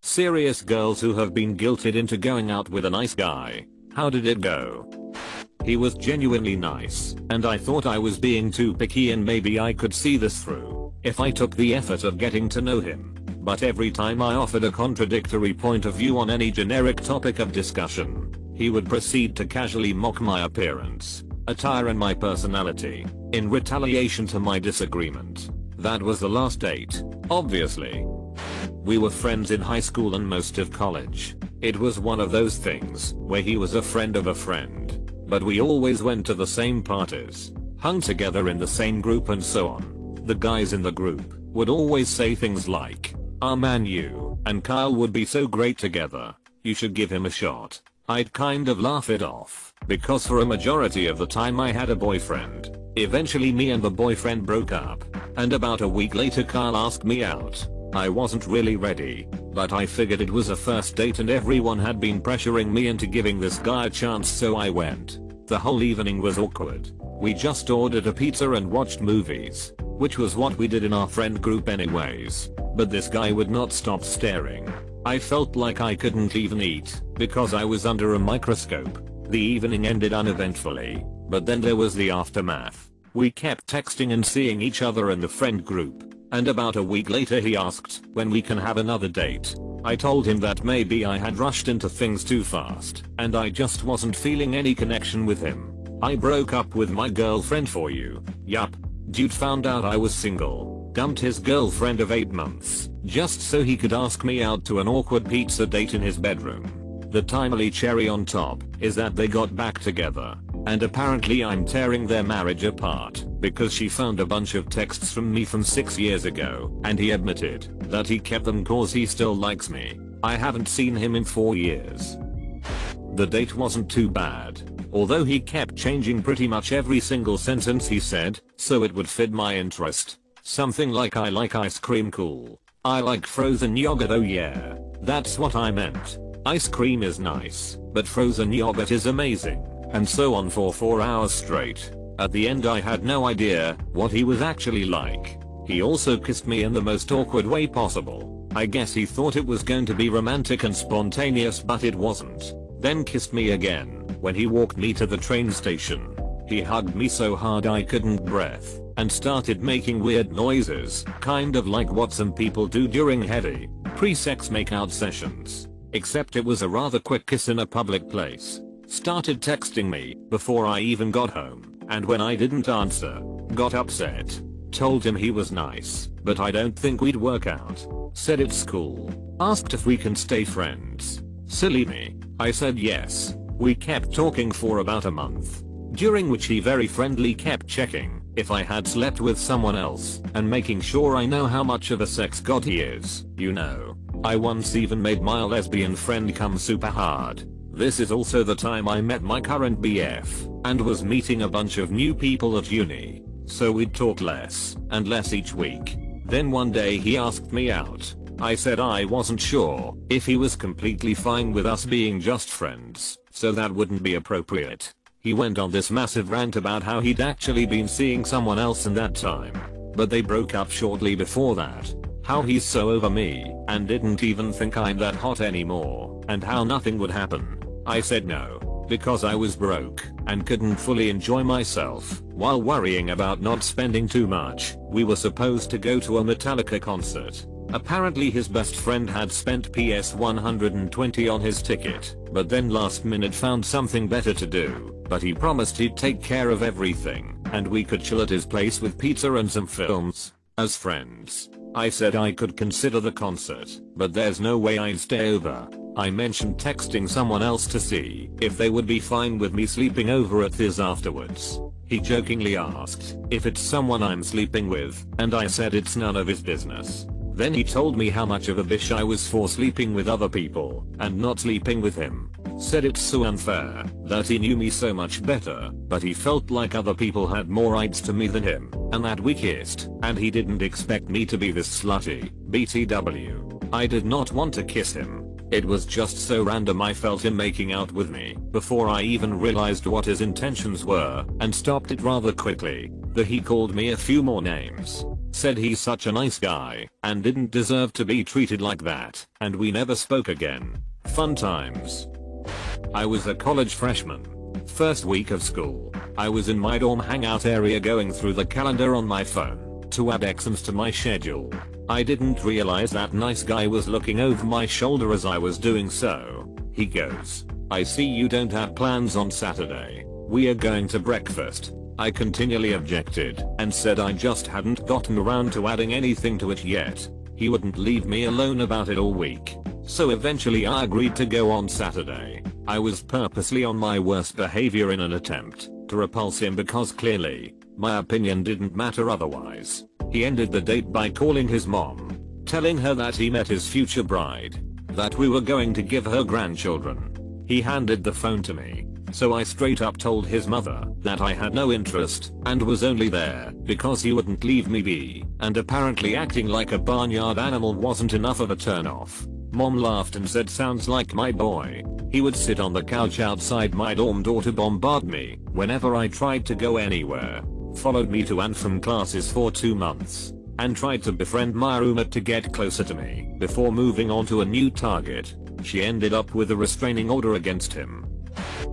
Serious girls who have been guilted into going out with a nice guy. How did it go? He was genuinely nice, and I thought I was being too picky and maybe I could see this through if I took the effort of getting to know him. But every time I offered a contradictory point of view on any generic topic of discussion, he would proceed to casually mock my appearance, attire and my personality, in retaliation to my disagreement. That was the last date, obviously. We were friends in high school and most of college. It was one of those things where he was a friend of a friend. But we always went to the same parties, hung together in the same group and so on. The guys in the group would always say things like, our man you and Kyle would be so great together. You should give him a shot. I'd kind of laugh it off, because for a majority of the time I had a boyfriend. Eventually me and the boyfriend broke up, and about a week later Kyle asked me out. I wasn't really ready, but I figured it was a first date and everyone had been pressuring me into giving this guy a chance so I went. The whole evening was awkward. We just ordered a pizza and watched movies, which was what we did in our friend group anyways. But this guy would not stop staring. I felt like I couldn't even eat, because I was under a microscope. The evening ended uneventfully, but then there was the aftermath. We kept texting and seeing each other in the friend group, and about a week later he asked when we can have another date. I told him that maybe I had rushed into things too fast and I just wasn't feeling any connection with him. I broke up with my girlfriend for you. Yup. Dude found out I was single, dumped his girlfriend of 8 months, just so he could ask me out to an awkward pizza date in his bedroom. The timely cherry on top is that they got back together and apparently I'm tearing their marriage apart because she found a bunch of texts from me from 6 years ago and he admitted that he kept them cause he still likes me. I haven't seen him in 4 years. The date wasn't too bad, although he kept changing pretty much every single sentence he said, so it would fit my interest. Something like I like ice cream cool. I like frozen yogurt oh yeah. That's what I meant. Ice cream is nice, but frozen yogurt is amazing and so on for 4 hours straight. At the end I had no idea what he was actually like. He also kissed me in the most awkward way possible. I guess he thought it was going to be romantic and spontaneous but it wasn't. Then kissed me again when he walked me to the train station. He hugged me so hard I couldn't breathe and started making weird noises, kind of like what some people do during heady, pre-sex makeout sessions. Except it was a rather quick kiss in a public place started texting me before I even got home, and when I didn't answer, got upset. Told him he was nice, but I don't think we'd work out. Said it's cool. Asked if we can stay friends. Silly me. I said yes. We kept talking for about a month. During which he very friendly kept checking if I had slept with someone else and making sure I know how much of a sex god he is, you know. I once even made my lesbian friend come super hard this is also the time I met my current BF, and was meeting a bunch of new people at uni. So we'd talk less, and less each week. Then one day he asked me out. I said I wasn't sure if he was completely fine with us being just friends, so that wouldn't be appropriate. He went on this massive rant about how he'd actually been seeing someone else in that time. But they broke up shortly before that. How he's so over me, and didn't even think I'm that hot anymore, and how nothing would happen. I said no, because I was broke and couldn't fully enjoy myself while worrying about not spending too much. We were supposed to go to a Metallica concert, Apparently his best friend had spent PS 120 on his ticket, but then last minute found something better to do, but he promised he'd take care of everything, and we could chill at his place with pizza and some films, as friends. I said I could consider the concert, but there's no way I'd stay over. I mentioned texting someone else to see if they would be fine with me sleeping over at his afterwards. He jokingly asked if it's someone I'm sleeping with, and I said it's none of his business. Then he told me how much of a bitch I was for sleeping with other people and not sleeping with him. Said it's so unfair that he knew me so much better, but he felt like other people had more rights to me than him, and that we kissed, and he didn't expect me to be this slutty. BTW. I did not want to kiss him. It was just so random I felt him making out with me before I even realized what his intentions were and stopped it rather quickly. The he called me a few more names. Said he's such a nice guy and didn't deserve to be treated like that and we never spoke again. Fun times. I was a college freshman. First week of school, I was in my dorm hangout area going through the calendar on my phone to add exams to my schedule. I didn't realize that nice guy was looking over my shoulder as I was doing so. He goes, I see you don't have plans on Saturday. We are going to breakfast. I continually objected and said I just hadn't gotten around to adding anything to it yet. He wouldn't leave me alone about it all week. So eventually I agreed to go on Saturday. I was purposely on my worst behavior in an attempt to repulse him because clearly, my opinion didn't matter otherwise. He ended the date by calling his mom, telling her that he met his future bride, that we were going to give her grandchildren. He handed the phone to me so I straight up told his mother that I had no interest and was only there because he wouldn't leave me be, and apparently acting like a barnyard animal wasn't enough of a turn off. Mom laughed and said sounds like my boy. He would sit on the couch outside my dorm door to bombard me whenever I tried to go anywhere. Followed me to and from classes for two months and tried to befriend my roommate to get closer to me before moving on to a new target. She ended up with a restraining order against him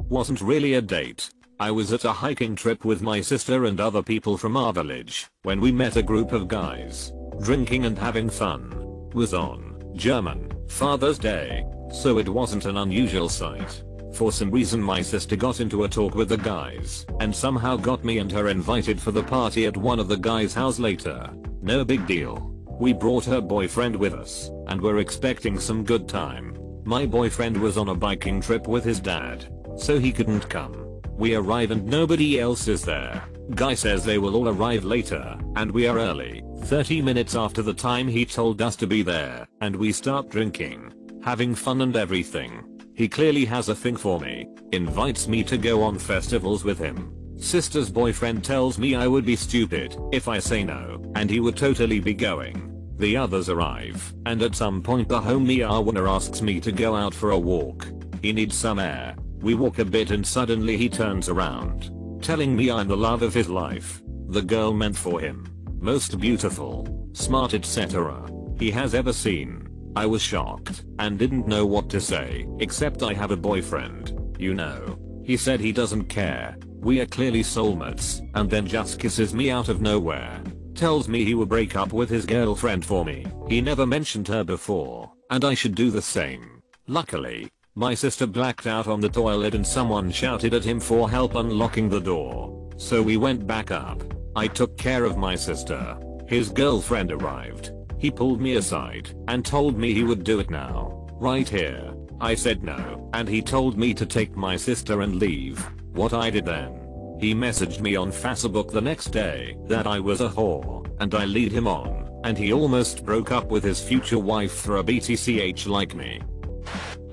wasn't really a date. I was at a hiking trip with my sister and other people from our village when we met a group of guys. Drinking and having fun. Was on German Father's Day, so it wasn't an unusual sight. For some reason my sister got into a talk with the guys and somehow got me and her invited for the party at one of the guys' house later. No big deal. We brought her boyfriend with us and were expecting some good time. My boyfriend was on a biking trip with his dad so he couldn't come. We arrive and nobody else is there. Guy says they will all arrive later, and we are early, 30 minutes after the time he told us to be there, and we start drinking, having fun and everything. He clearly has a thing for me, invites me to go on festivals with him. Sister's boyfriend tells me I would be stupid if I say no, and he would totally be going. The others arrive, and at some point the homie Arwana asks me to go out for a walk. He needs some air, we walk a bit and suddenly he turns around, telling me I'm the love of his life, the girl meant for him, most beautiful, smart etc. he has ever seen. I was shocked and didn't know what to say, except I have a boyfriend, you know. He said he doesn't care, we are clearly soulmates, and then just kisses me out of nowhere. Tells me he will break up with his girlfriend for me, he never mentioned her before, and I should do the same. Luckily, my sister blacked out on the toilet and someone shouted at him for help unlocking the door. So we went back up. I took care of my sister. His girlfriend arrived. He pulled me aside and told me he would do it now. Right here. I said no, and he told me to take my sister and leave. What I did then. He messaged me on Facebook the next day that I was a whore, and I lead him on, and he almost broke up with his future wife for a BTCH like me.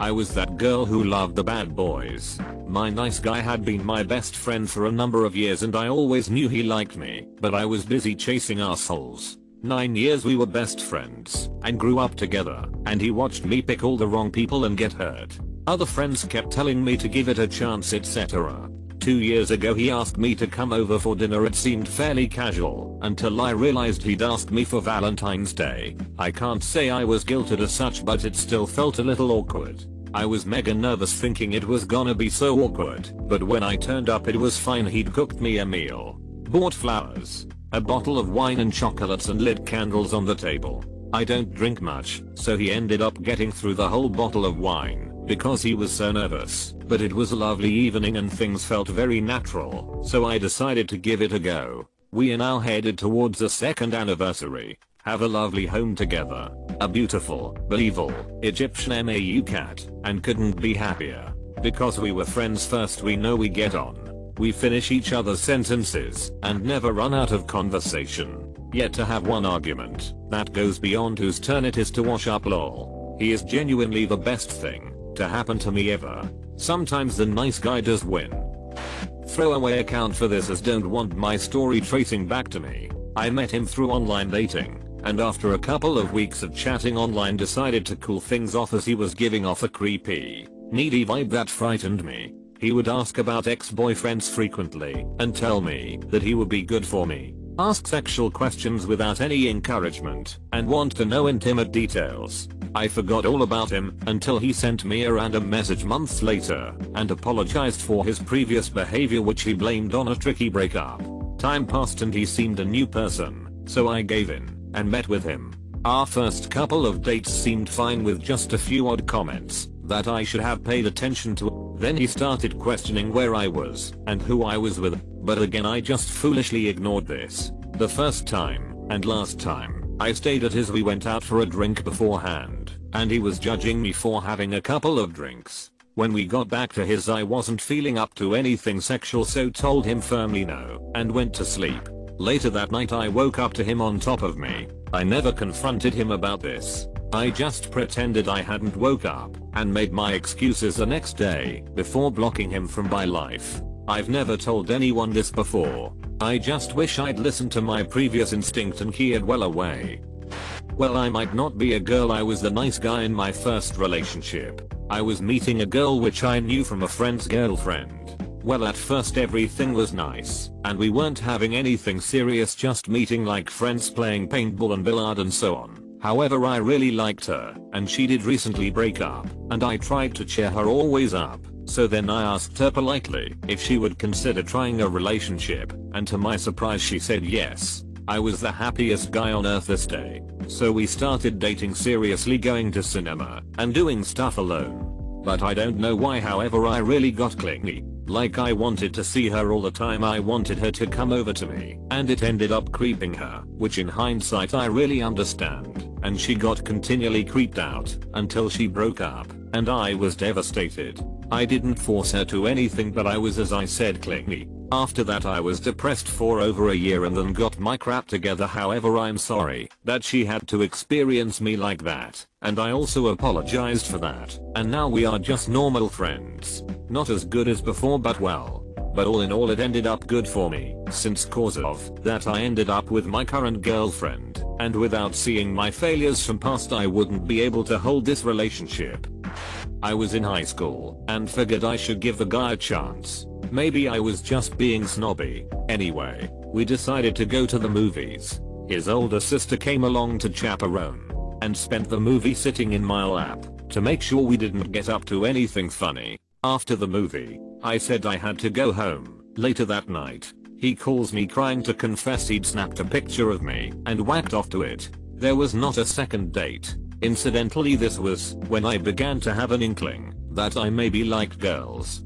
I was that girl who loved the bad boys. My nice guy had been my best friend for a number of years and I always knew he liked me, but I was busy chasing assholes. 9 years we were best friends and grew up together and he watched me pick all the wrong people and get hurt. Other friends kept telling me to give it a chance etc. Two years ago he asked me to come over for dinner it seemed fairly casual until I realized he'd asked me for Valentine's Day. I can't say I was guilted as such but it still felt a little awkward. I was mega nervous thinking it was gonna be so awkward, but when I turned up it was fine he'd cooked me a meal, bought flowers, a bottle of wine and chocolates and lit candles on the table. I don't drink much, so he ended up getting through the whole bottle of wine because he was so nervous, but it was a lovely evening and things felt very natural, so I decided to give it a go. We are now headed towards a second anniversary. Have a lovely home together. A beautiful, evil, Egyptian Mau cat, and couldn't be happier. Because we were friends first we know we get on. We finish each other's sentences, and never run out of conversation. Yet to have one argument, that goes beyond whose turn it is to wash up lol. He is genuinely the best thing to happen to me ever. Sometimes the nice guy does win. Throwaway account for this as don't want my story tracing back to me. I met him through online dating, and after a couple of weeks of chatting online decided to cool things off as he was giving off a creepy, needy vibe that frightened me. He would ask about ex-boyfriends frequently and tell me that he would be good for me. Ask sexual questions without any encouragement and want to know intimate details. I forgot all about him until he sent me a random message months later and apologized for his previous behavior which he blamed on a tricky breakup. Time passed and he seemed a new person, so I gave in and met with him. Our first couple of dates seemed fine with just a few odd comments that I should have paid attention to. Then he started questioning where I was and who I was with, but again I just foolishly ignored this. The first time and last time I stayed at his we went out for a drink beforehand, and he was judging me for having a couple of drinks. When we got back to his I wasn't feeling up to anything sexual so told him firmly no, and went to sleep. Later that night I woke up to him on top of me. I never confronted him about this. I just pretended I hadn't woke up, and made my excuses the next day, before blocking him from my life. I've never told anyone this before, I just wish I'd listened to my previous instinct and keyed well away. Well I might not be a girl I was the nice guy in my first relationship. I was meeting a girl which I knew from a friend's girlfriend. Well at first everything was nice, and we weren't having anything serious just meeting like friends playing paintball and billard and so on. However I really liked her, and she did recently break up, and I tried to cheer her always up. So then I asked her politely if she would consider trying a relationship, and to my surprise she said yes. I was the happiest guy on earth this day. So we started dating seriously going to cinema, and doing stuff alone. But I don't know why however I really got clingy. Like I wanted to see her all the time I wanted her to come over to me, and it ended up creeping her, which in hindsight I really understand, and she got continually creeped out, until she broke up, and I was devastated. I didn't force her to anything but I was as I said clingy. After that I was depressed for over a year and then got my crap together however I'm sorry that she had to experience me like that, and I also apologized for that, and now we are just normal friends. Not as good as before but well. But all in all it ended up good for me, since cause of that I ended up with my current girlfriend, and without seeing my failures from past I wouldn't be able to hold this relationship. I was in high school and figured I should give the guy a chance. Maybe I was just being snobby. Anyway, we decided to go to the movies. His older sister came along to chaperone and spent the movie sitting in my lap to make sure we didn't get up to anything funny. After the movie, I said I had to go home. Later that night, he calls me crying to confess he'd snapped a picture of me and whacked off to it. There was not a second date. Incidentally this was when I began to have an inkling that I maybe liked girls.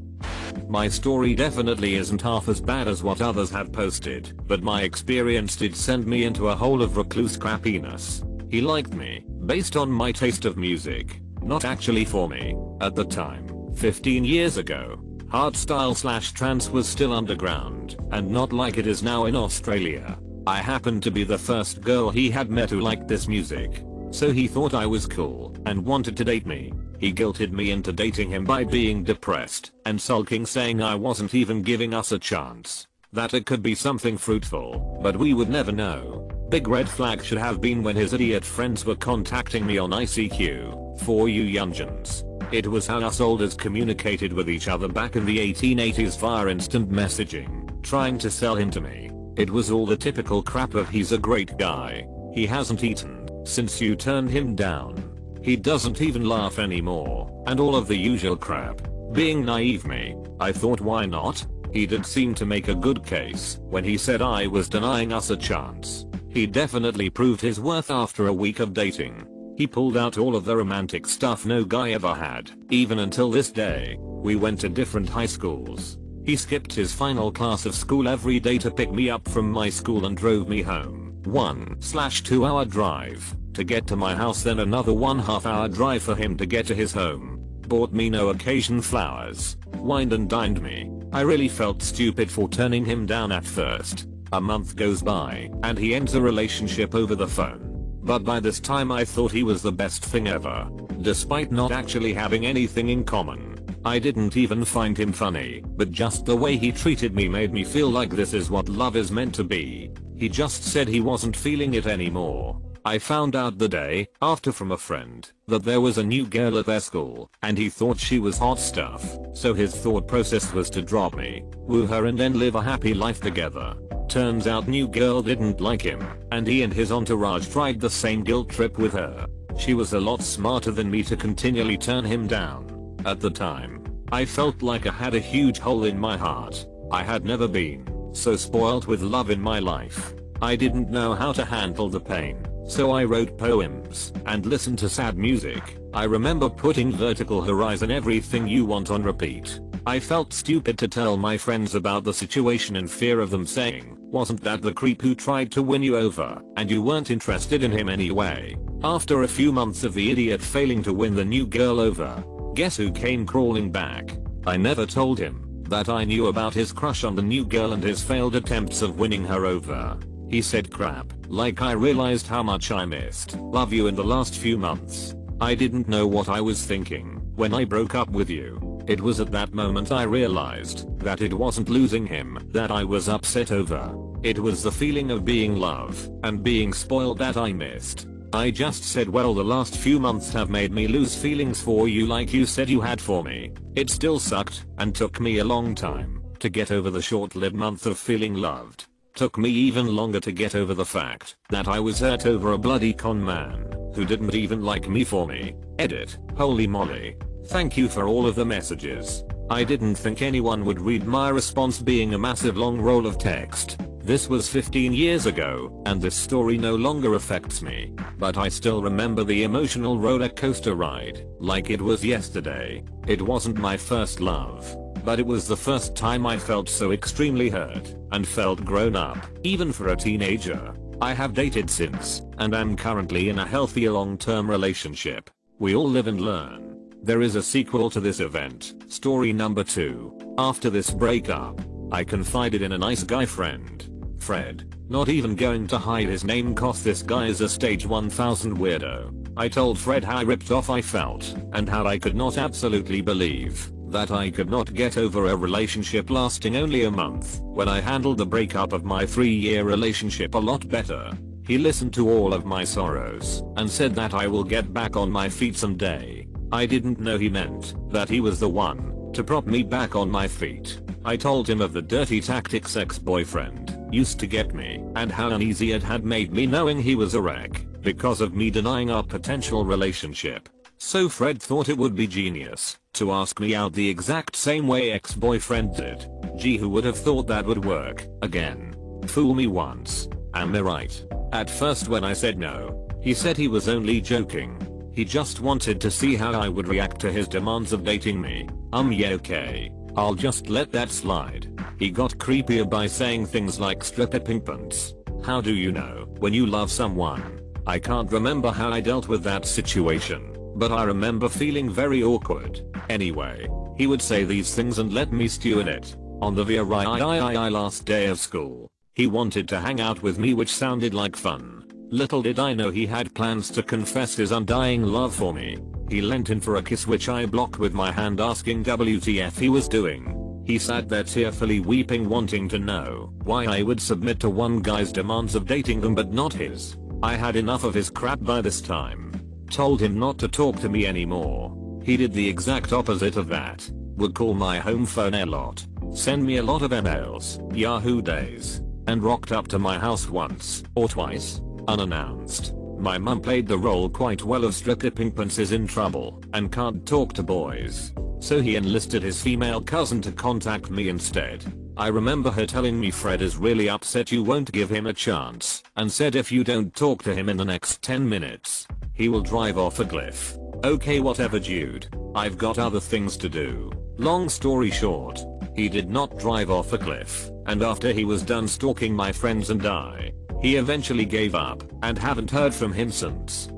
My story definitely isn't half as bad as what others have posted, but my experience did send me into a hole of recluse crappiness. He liked me, based on my taste of music, not actually for me, at the time, 15 years ago. Hardstyle slash trance was still underground, and not like it is now in Australia. I happened to be the first girl he had met who liked this music, so he thought I was cool and wanted to date me. He guilted me into dating him by being depressed and sulking saying I wasn't even giving us a chance. That it could be something fruitful, but we would never know. Big red flag should have been when his idiot friends were contacting me on ICQ. For you youngins. It was how us olders communicated with each other back in the 1880s via instant messaging, trying to sell him to me. It was all the typical crap of he's a great guy. He hasn't eaten since you turned him down. He doesn't even laugh anymore, and all of the usual crap. Being naive me, I thought why not? He did seem to make a good case when he said I was denying us a chance. He definitely proved his worth after a week of dating. He pulled out all of the romantic stuff no guy ever had, even until this day. We went to different high schools. He skipped his final class of school every day to pick me up from my school and drove me home. 1 slash 2 hour drive to get to my house then another one half hour drive for him to get to his home. Bought me no occasion flowers. Wined and dined me. I really felt stupid for turning him down at first. A month goes by and he ends a relationship over the phone. But by this time I thought he was the best thing ever. Despite not actually having anything in common. I didn't even find him funny, but just the way he treated me made me feel like this is what love is meant to be. He just said he wasn't feeling it anymore. I found out the day after from a friend that there was a new girl at their school and he thought she was hot stuff. So his thought process was to drop me, woo her and then live a happy life together. Turns out new girl didn't like him, and he and his entourage tried the same guilt trip with her. She was a lot smarter than me to continually turn him down. At the time, I felt like I had a huge hole in my heart. I had never been so spoiled with love in my life. I didn't know how to handle the pain, so I wrote poems and listened to sad music. I remember putting Vertical Horizon everything you want on repeat. I felt stupid to tell my friends about the situation in fear of them saying, wasn't that the creep who tried to win you over, and you weren't interested in him anyway? After a few months of the idiot failing to win the new girl over, guess who came crawling back? I never told him that I knew about his crush on the new girl and his failed attempts of winning her over. He said crap, like I realized how much I missed love you in the last few months. I didn't know what I was thinking when I broke up with you. It was at that moment I realized that it wasn't losing him that I was upset over. It was the feeling of being loved and being spoiled that I missed. I just said well the last few months have made me lose feelings for you like you said you had for me. It still sucked and took me a long time to get over the short-lived month of feeling loved. Took me even longer to get over the fact that I was hurt over a bloody con man who didn't even like me for me. Edit. Holy moly. Thank you for all of the messages. I didn't think anyone would read my response being a massive long roll of text. This was 15 years ago, and this story no longer affects me, but I still remember the emotional roller coaster ride, like it was yesterday. It wasn't my first love, but it was the first time I felt so extremely hurt, and felt grown up, even for a teenager. I have dated since, and am currently in a healthy long-term relationship. We all live and learn. There is a sequel to this event, story number 2. After this breakup, I confided in a nice guy friend, Fred, not even going to hide his name cause this guy is a stage 1000 weirdo. I told Fred how ripped off I felt, and how I could not absolutely believe that I could not get over a relationship lasting only a month when I handled the breakup of my 3 year relationship a lot better. He listened to all of my sorrows and said that I will get back on my feet someday. I didn't know he meant that he was the one to prop me back on my feet. I told him of the dirty tactics ex-boyfriend used to get me and how uneasy it had made me knowing he was a wreck because of me denying our potential relationship. So Fred thought it would be genius to ask me out the exact same way ex-boyfriend did. Gee who would have thought that would work, again. Fool me once. Am I right? At first when I said no, he said he was only joking he just wanted to see how I would react to his demands of dating me. Um yeah okay. I'll just let that slide. He got creepier by saying things like stripper pink pants. How do you know when you love someone? I can't remember how I dealt with that situation, but I remember feeling very awkward. Anyway, he would say these things and let me stew in it. On the very last day of school, he wanted to hang out with me which sounded like fun. Little did I know he had plans to confess his undying love for me. He leant in for a kiss which I blocked with my hand asking WTF he was doing. He sat there tearfully weeping wanting to know why I would submit to one guy's demands of dating them but not his. I had enough of his crap by this time. Told him not to talk to me anymore. He did the exact opposite of that. Would call my home phone a lot. Send me a lot of emails, Yahoo days. And rocked up to my house once, or twice, unannounced. My mum played the role quite well of stripper Pinkpants is in trouble and can't talk to boys. So he enlisted his female cousin to contact me instead. I remember her telling me Fred is really upset you won't give him a chance and said if you don't talk to him in the next 10 minutes, he will drive off a cliff. Okay whatever dude, I've got other things to do. Long story short, he did not drive off a cliff, and after he was done stalking my friends and I, he eventually gave up and haven't heard from him since.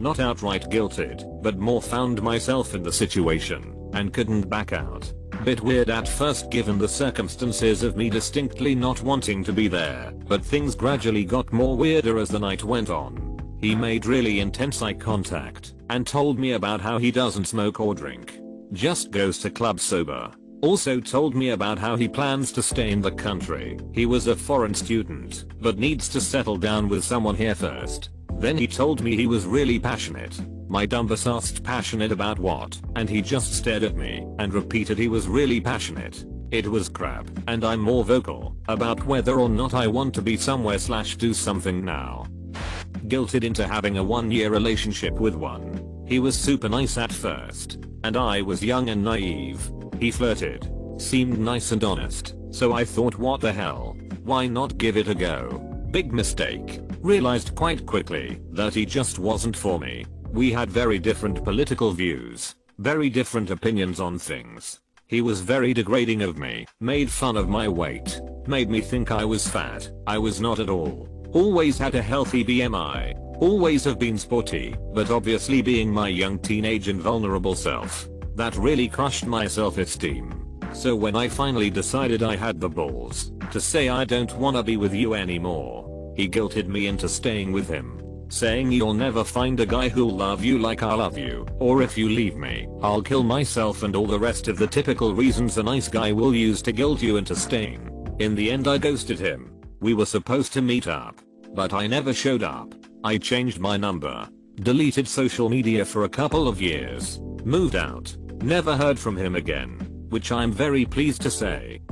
Not outright guilted, but more found myself in the situation and couldn't back out. Bit weird at first given the circumstances of me distinctly not wanting to be there, but things gradually got more weirder as the night went on. He made really intense eye contact and told me about how he doesn't smoke or drink. Just goes to club sober. Also told me about how he plans to stay in the country. He was a foreign student, but needs to settle down with someone here first. Then he told me he was really passionate my dumbass asked passionate about what, and he just stared at me and repeated he was really passionate. It was crap, and I'm more vocal about whether or not I want to be somewhere slash do something now. Guilted into having a one year relationship with one. He was super nice at first, and I was young and naive. He flirted, seemed nice and honest, so I thought what the hell, why not give it a go? Big mistake. Realized quite quickly that he just wasn't for me. We had very different political views, very different opinions on things. He was very degrading of me, made fun of my weight, made me think I was fat, I was not at all. Always had a healthy BMI, always have been sporty, but obviously being my young teenage and vulnerable self. That really crushed my self-esteem. So when I finally decided I had the balls to say I don't wanna be with you anymore, he guilted me into staying with him saying you'll never find a guy who'll love you like I love you, or if you leave me, I'll kill myself and all the rest of the typical reasons a nice guy will use to guilt you into staying. In the end I ghosted him. We were supposed to meet up, but I never showed up. I changed my number, deleted social media for a couple of years, moved out, never heard from him again, which I'm very pleased to say.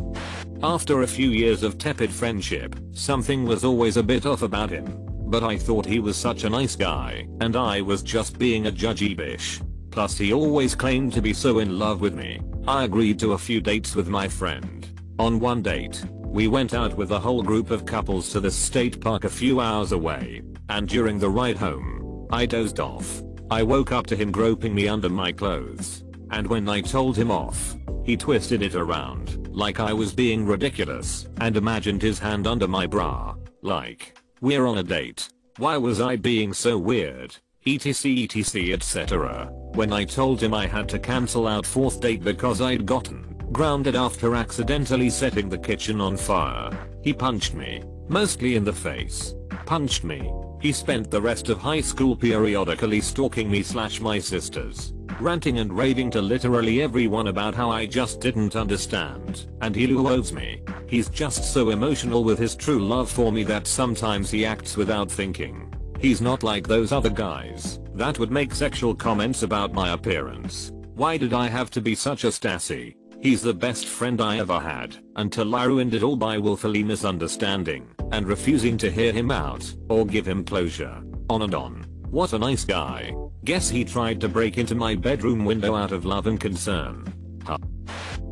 After a few years of tepid friendship, something was always a bit off about him but I thought he was such a nice guy, and I was just being a judgy bish. Plus he always claimed to be so in love with me. I agreed to a few dates with my friend. On one date, we went out with a whole group of couples to the state park a few hours away, and during the ride home, I dozed off. I woke up to him groping me under my clothes, and when I told him off, he twisted it around, like I was being ridiculous, and imagined his hand under my bra, like, we're on a date. Why was I being so weird? etc etc etc. When I told him I had to cancel out fourth date because I'd gotten grounded after accidentally setting the kitchen on fire, he punched me, mostly in the face. Punched me. He spent the rest of high school periodically stalking me slash my sisters ranting and raving to literally everyone about how I just didn't understand, and he loathes me. He's just so emotional with his true love for me that sometimes he acts without thinking. He's not like those other guys that would make sexual comments about my appearance. Why did I have to be such a Stassi? He's the best friend I ever had, until I ruined it all by willfully misunderstanding and refusing to hear him out or give him closure. On and on. What a nice guy. Guess he tried to break into my bedroom window out of love and concern. Huh.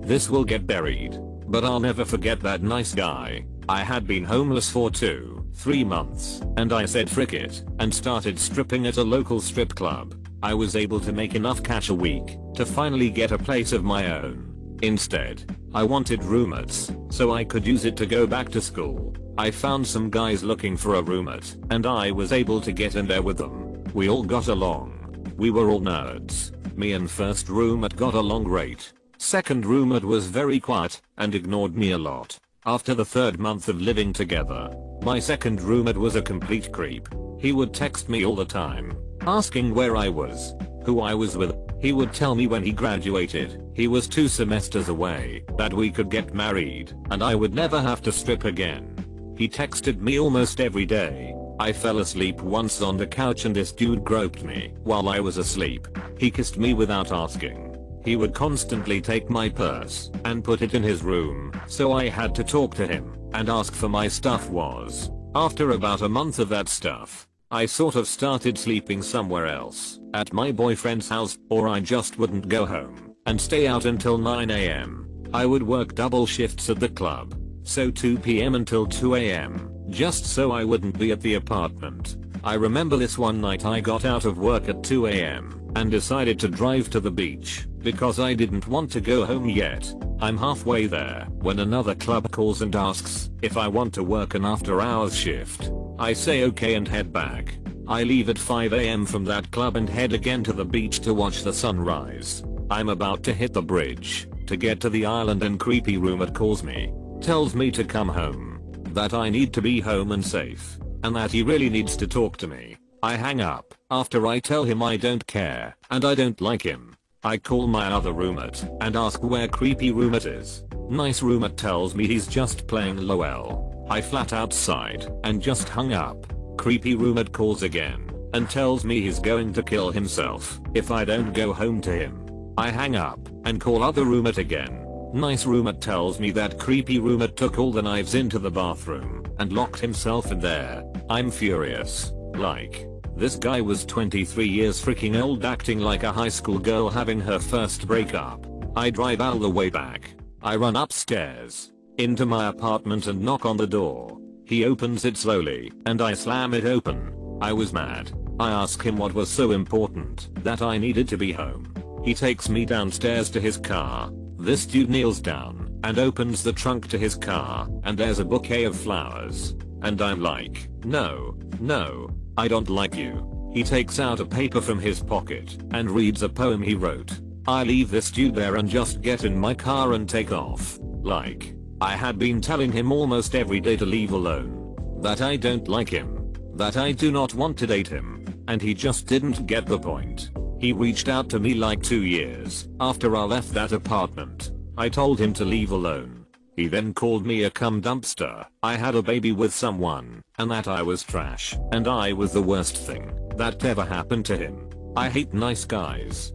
This will get buried. But I'll never forget that nice guy. I had been homeless for two, three months, and I said frick it, and started stripping at a local strip club. I was able to make enough cash a week to finally get a place of my own. Instead, I wanted roommates, so I could use it to go back to school. I found some guys looking for a roommate, and I was able to get in there with them. We all got along. We were all nerds. Me and first roommate got along great. Second roommate was very quiet and ignored me a lot. After the third month of living together, my second roommate was a complete creep. He would text me all the time, asking where I was, who I was with. He would tell me when he graduated, he was two semesters away, that we could get married, and I would never have to strip again. He texted me almost every day, I fell asleep once on the couch and this dude groped me while I was asleep. He kissed me without asking. He would constantly take my purse and put it in his room, so I had to talk to him and ask for my stuff was. After about a month of that stuff, I sort of started sleeping somewhere else, at my boyfriend's house, or I just wouldn't go home and stay out until 9am. I would work double shifts at the club. So 2pm until 2am, just so I wouldn't be at the apartment. I remember this one night I got out of work at 2am and decided to drive to the beach because I didn't want to go home yet. I'm halfway there when another club calls and asks if I want to work an after hours shift. I say okay and head back. I leave at 5am from that club and head again to the beach to watch the sunrise. I'm about to hit the bridge to get to the island and creepy roommate calls me. Tells me to come home. That I need to be home and safe. And that he really needs to talk to me. I hang up after I tell him I don't care and I don't like him. I call my other roommate and ask where creepy roommate is. Nice roommate tells me he's just playing LOL. I flat outside and just hung up. Creepy roommate calls again and tells me he's going to kill himself if I don't go home to him. I hang up and call other roommate again. Nice roommate tells me that creepy roommate took all the knives into the bathroom and locked himself in there. I'm furious. Like, this guy was 23 years freaking old acting like a high school girl having her first breakup. I drive all the way back. I run upstairs into my apartment and knock on the door. He opens it slowly and I slam it open. I was mad. I ask him what was so important that I needed to be home. He takes me downstairs to his car. This dude kneels down and opens the trunk to his car and there's a bouquet of flowers. And I'm like, no, no, I don't like you. He takes out a paper from his pocket and reads a poem he wrote. I leave this dude there and just get in my car and take off. Like, I had been telling him almost every day to leave alone. That I don't like him. That I do not want to date him. And he just didn't get the point. He reached out to me like 2 years after I left that apartment. I told him to leave alone. He then called me a cum dumpster. I had a baby with someone and that I was trash and I was the worst thing that ever happened to him. I hate nice guys.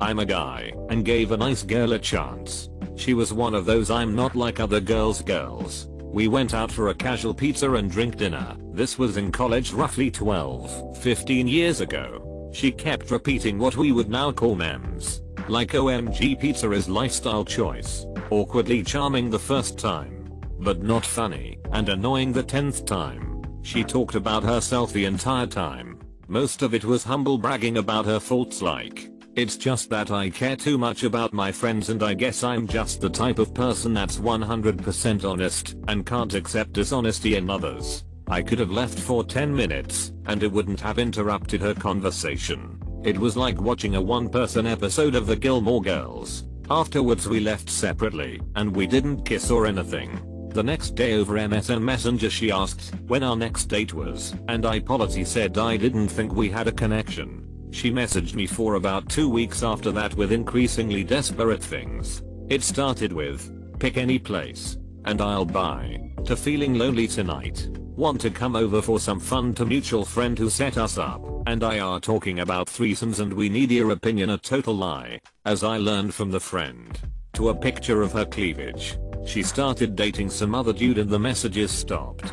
I'm a guy and gave a nice girl a chance. She was one of those I'm not like other girls girls. We went out for a casual pizza and drink dinner. This was in college roughly 12, 15 years ago. She kept repeating what we would now call memes. Like OMG pizza is lifestyle choice. Awkwardly charming the first time. But not funny, and annoying the 10th time. She talked about herself the entire time. Most of it was humble bragging about her faults like, it's just that I care too much about my friends and I guess I'm just the type of person that's 100% honest and can't accept dishonesty in others. I could have left for 10 minutes, and it wouldn't have interrupted her conversation. It was like watching a one person episode of the Gilmore Girls. Afterwards we left separately, and we didn't kiss or anything. The next day over MSN Messenger she asked when our next date was, and I politely said I didn't think we had a connection. She messaged me for about 2 weeks after that with increasingly desperate things. It started with, pick any place, and I'll buy, to feeling lonely tonight, Want to come over for some fun to mutual friend who set us up, and I are talking about threesomes and we need your opinion a total lie, as I learned from the friend. To a picture of her cleavage. She started dating some other dude and the messages stopped.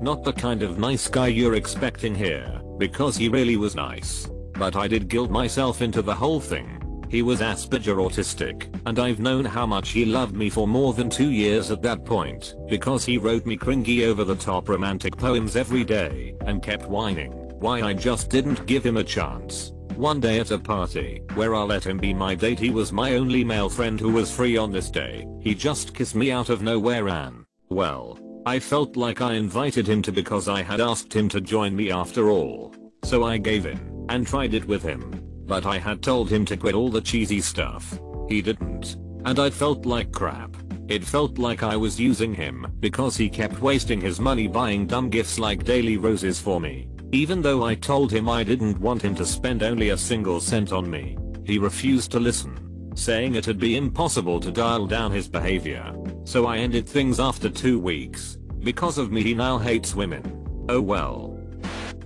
Not the kind of nice guy you're expecting here, because he really was nice. But I did guilt myself into the whole thing. He was Asperger autistic, and I've known how much he loved me for more than 2 years at that point, because he wrote me cringy over the top romantic poems every day, and kept whining, why I just didn't give him a chance. One day at a party, where I let him be my date he was my only male friend who was free on this day, he just kissed me out of nowhere and, well, I felt like I invited him to because I had asked him to join me after all. So I gave in, and tried it with him. But I had told him to quit all the cheesy stuff. He didn't. And I felt like crap. It felt like I was using him because he kept wasting his money buying dumb gifts like daily roses for me. Even though I told him I didn't want him to spend only a single cent on me, he refused to listen, saying it'd be impossible to dial down his behavior. So I ended things after two weeks. Because of me he now hates women. Oh well.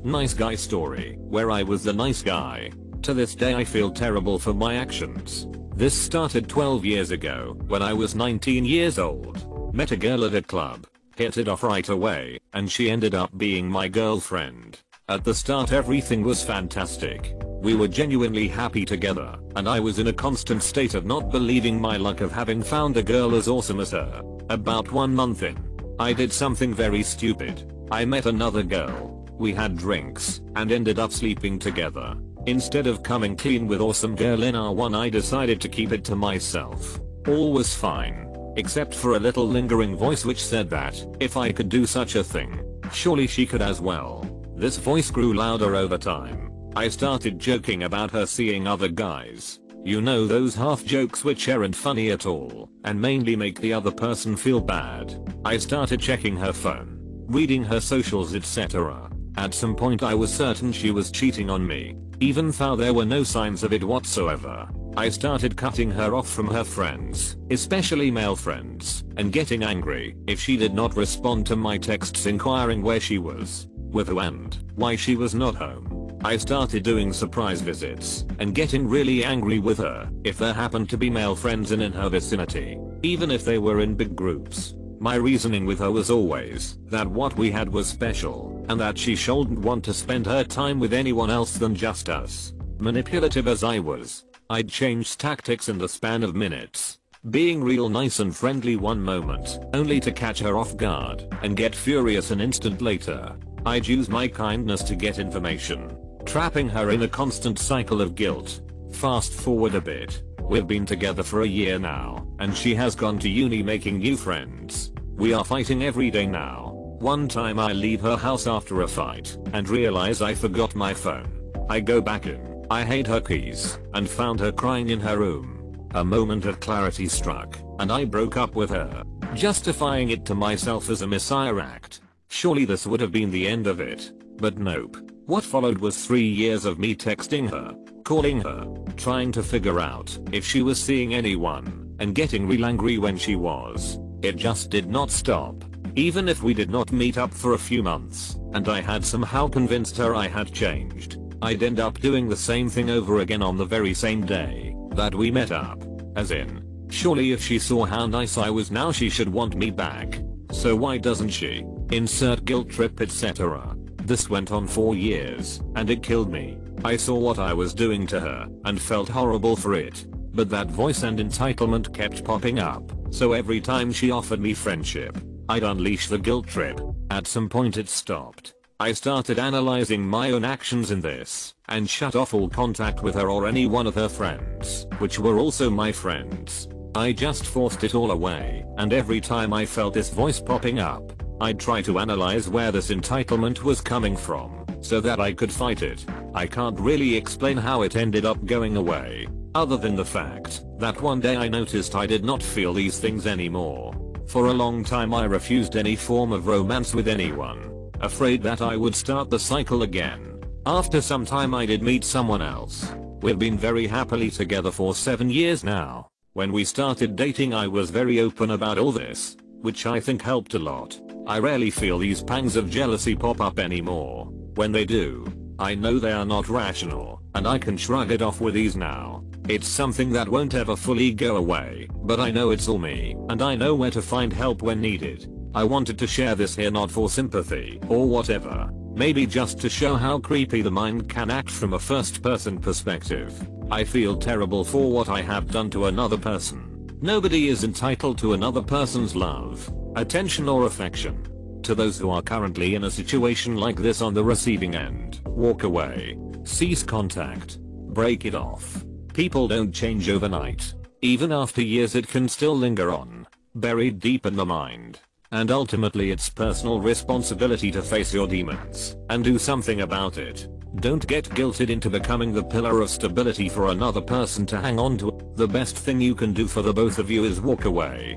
Nice guy story, where I was the nice guy, to this day I feel terrible for my actions. This started 12 years ago, when I was 19 years old. Met a girl at a club, hit it off right away, and she ended up being my girlfriend. At the start everything was fantastic. We were genuinely happy together, and I was in a constant state of not believing my luck of having found a girl as awesome as her. About one month in, I did something very stupid. I met another girl. We had drinks, and ended up sleeping together. Instead of coming clean with awesome girl in R1 I decided to keep it to myself. All was fine. Except for a little lingering voice which said that, if I could do such a thing, surely she could as well. This voice grew louder over time I started joking about her seeing other guys. You know those half jokes which aren't funny at all, and mainly make the other person feel bad. I started checking her phone, reading her socials etc. At some point I was certain she was cheating on me, even though there were no signs of it whatsoever. I started cutting her off from her friends, especially male friends, and getting angry if she did not respond to my texts inquiring where she was, with who and why she was not home. I started doing surprise visits and getting really angry with her if there happened to be male friends in, in her vicinity, even if they were in big groups. My reasoning with her was always that what we had was special and that she shouldn't want to spend her time with anyone else than just us. Manipulative as I was, I'd change tactics in the span of minutes. Being real nice and friendly one moment, only to catch her off guard and get furious an instant later. I'd use my kindness to get information trapping her in a constant cycle of guilt. Fast forward a bit. We've been together for a year now, and she has gone to uni making new friends. We are fighting every day now. One time I leave her house after a fight, and realize I forgot my phone. I go back in, I hid her keys, and found her crying in her room. A moment of clarity struck, and I broke up with her, justifying it to myself as a messiah act. Surely this would have been the end of it. But nope. What followed was 3 years of me texting her, calling her, trying to figure out if she was seeing anyone, and getting real angry when she was. It just did not stop. Even if we did not meet up for a few months, and I had somehow convinced her I had changed, I'd end up doing the same thing over again on the very same day that we met up. As in, surely if she saw how nice I was now she should want me back. So why doesn't she? Insert guilt trip etc. This went on for years, and it killed me. I saw what I was doing to her, and felt horrible for it. But that voice and entitlement kept popping up, so every time she offered me friendship, I'd unleash the guilt trip. At some point it stopped. I started analyzing my own actions in this, and shut off all contact with her or any one of her friends, which were also my friends. I just forced it all away, and every time I felt this voice popping up, I'd try to analyze where this entitlement was coming from, so that I could fight it. I can't really explain how it ended up going away, other than the fact that one day I noticed I did not feel these things anymore. For a long time I refused any form of romance with anyone, afraid that I would start the cycle again. After some time I did meet someone else. We've been very happily together for 7 years now. When we started dating I was very open about all this, which I think helped a lot. I rarely feel these pangs of jealousy pop up anymore. When they do, I know they are not rational, and I can shrug it off with ease now. It's something that won't ever fully go away, but I know it's all me, and I know where to find help when needed. I wanted to share this here not for sympathy or whatever, maybe just to show how creepy the mind can act from a first person perspective. I feel terrible for what I have done to another person. Nobody is entitled to another person's love, attention or affection. To those who are currently in a situation like this on the receiving end, walk away. Cease contact. Break it off. People don't change overnight. Even after years it can still linger on, buried deep in the mind. And ultimately it's personal responsibility to face your demons and do something about it. Don't get guilted into becoming the pillar of stability for another person to hang on to. The best thing you can do for the both of you is walk away.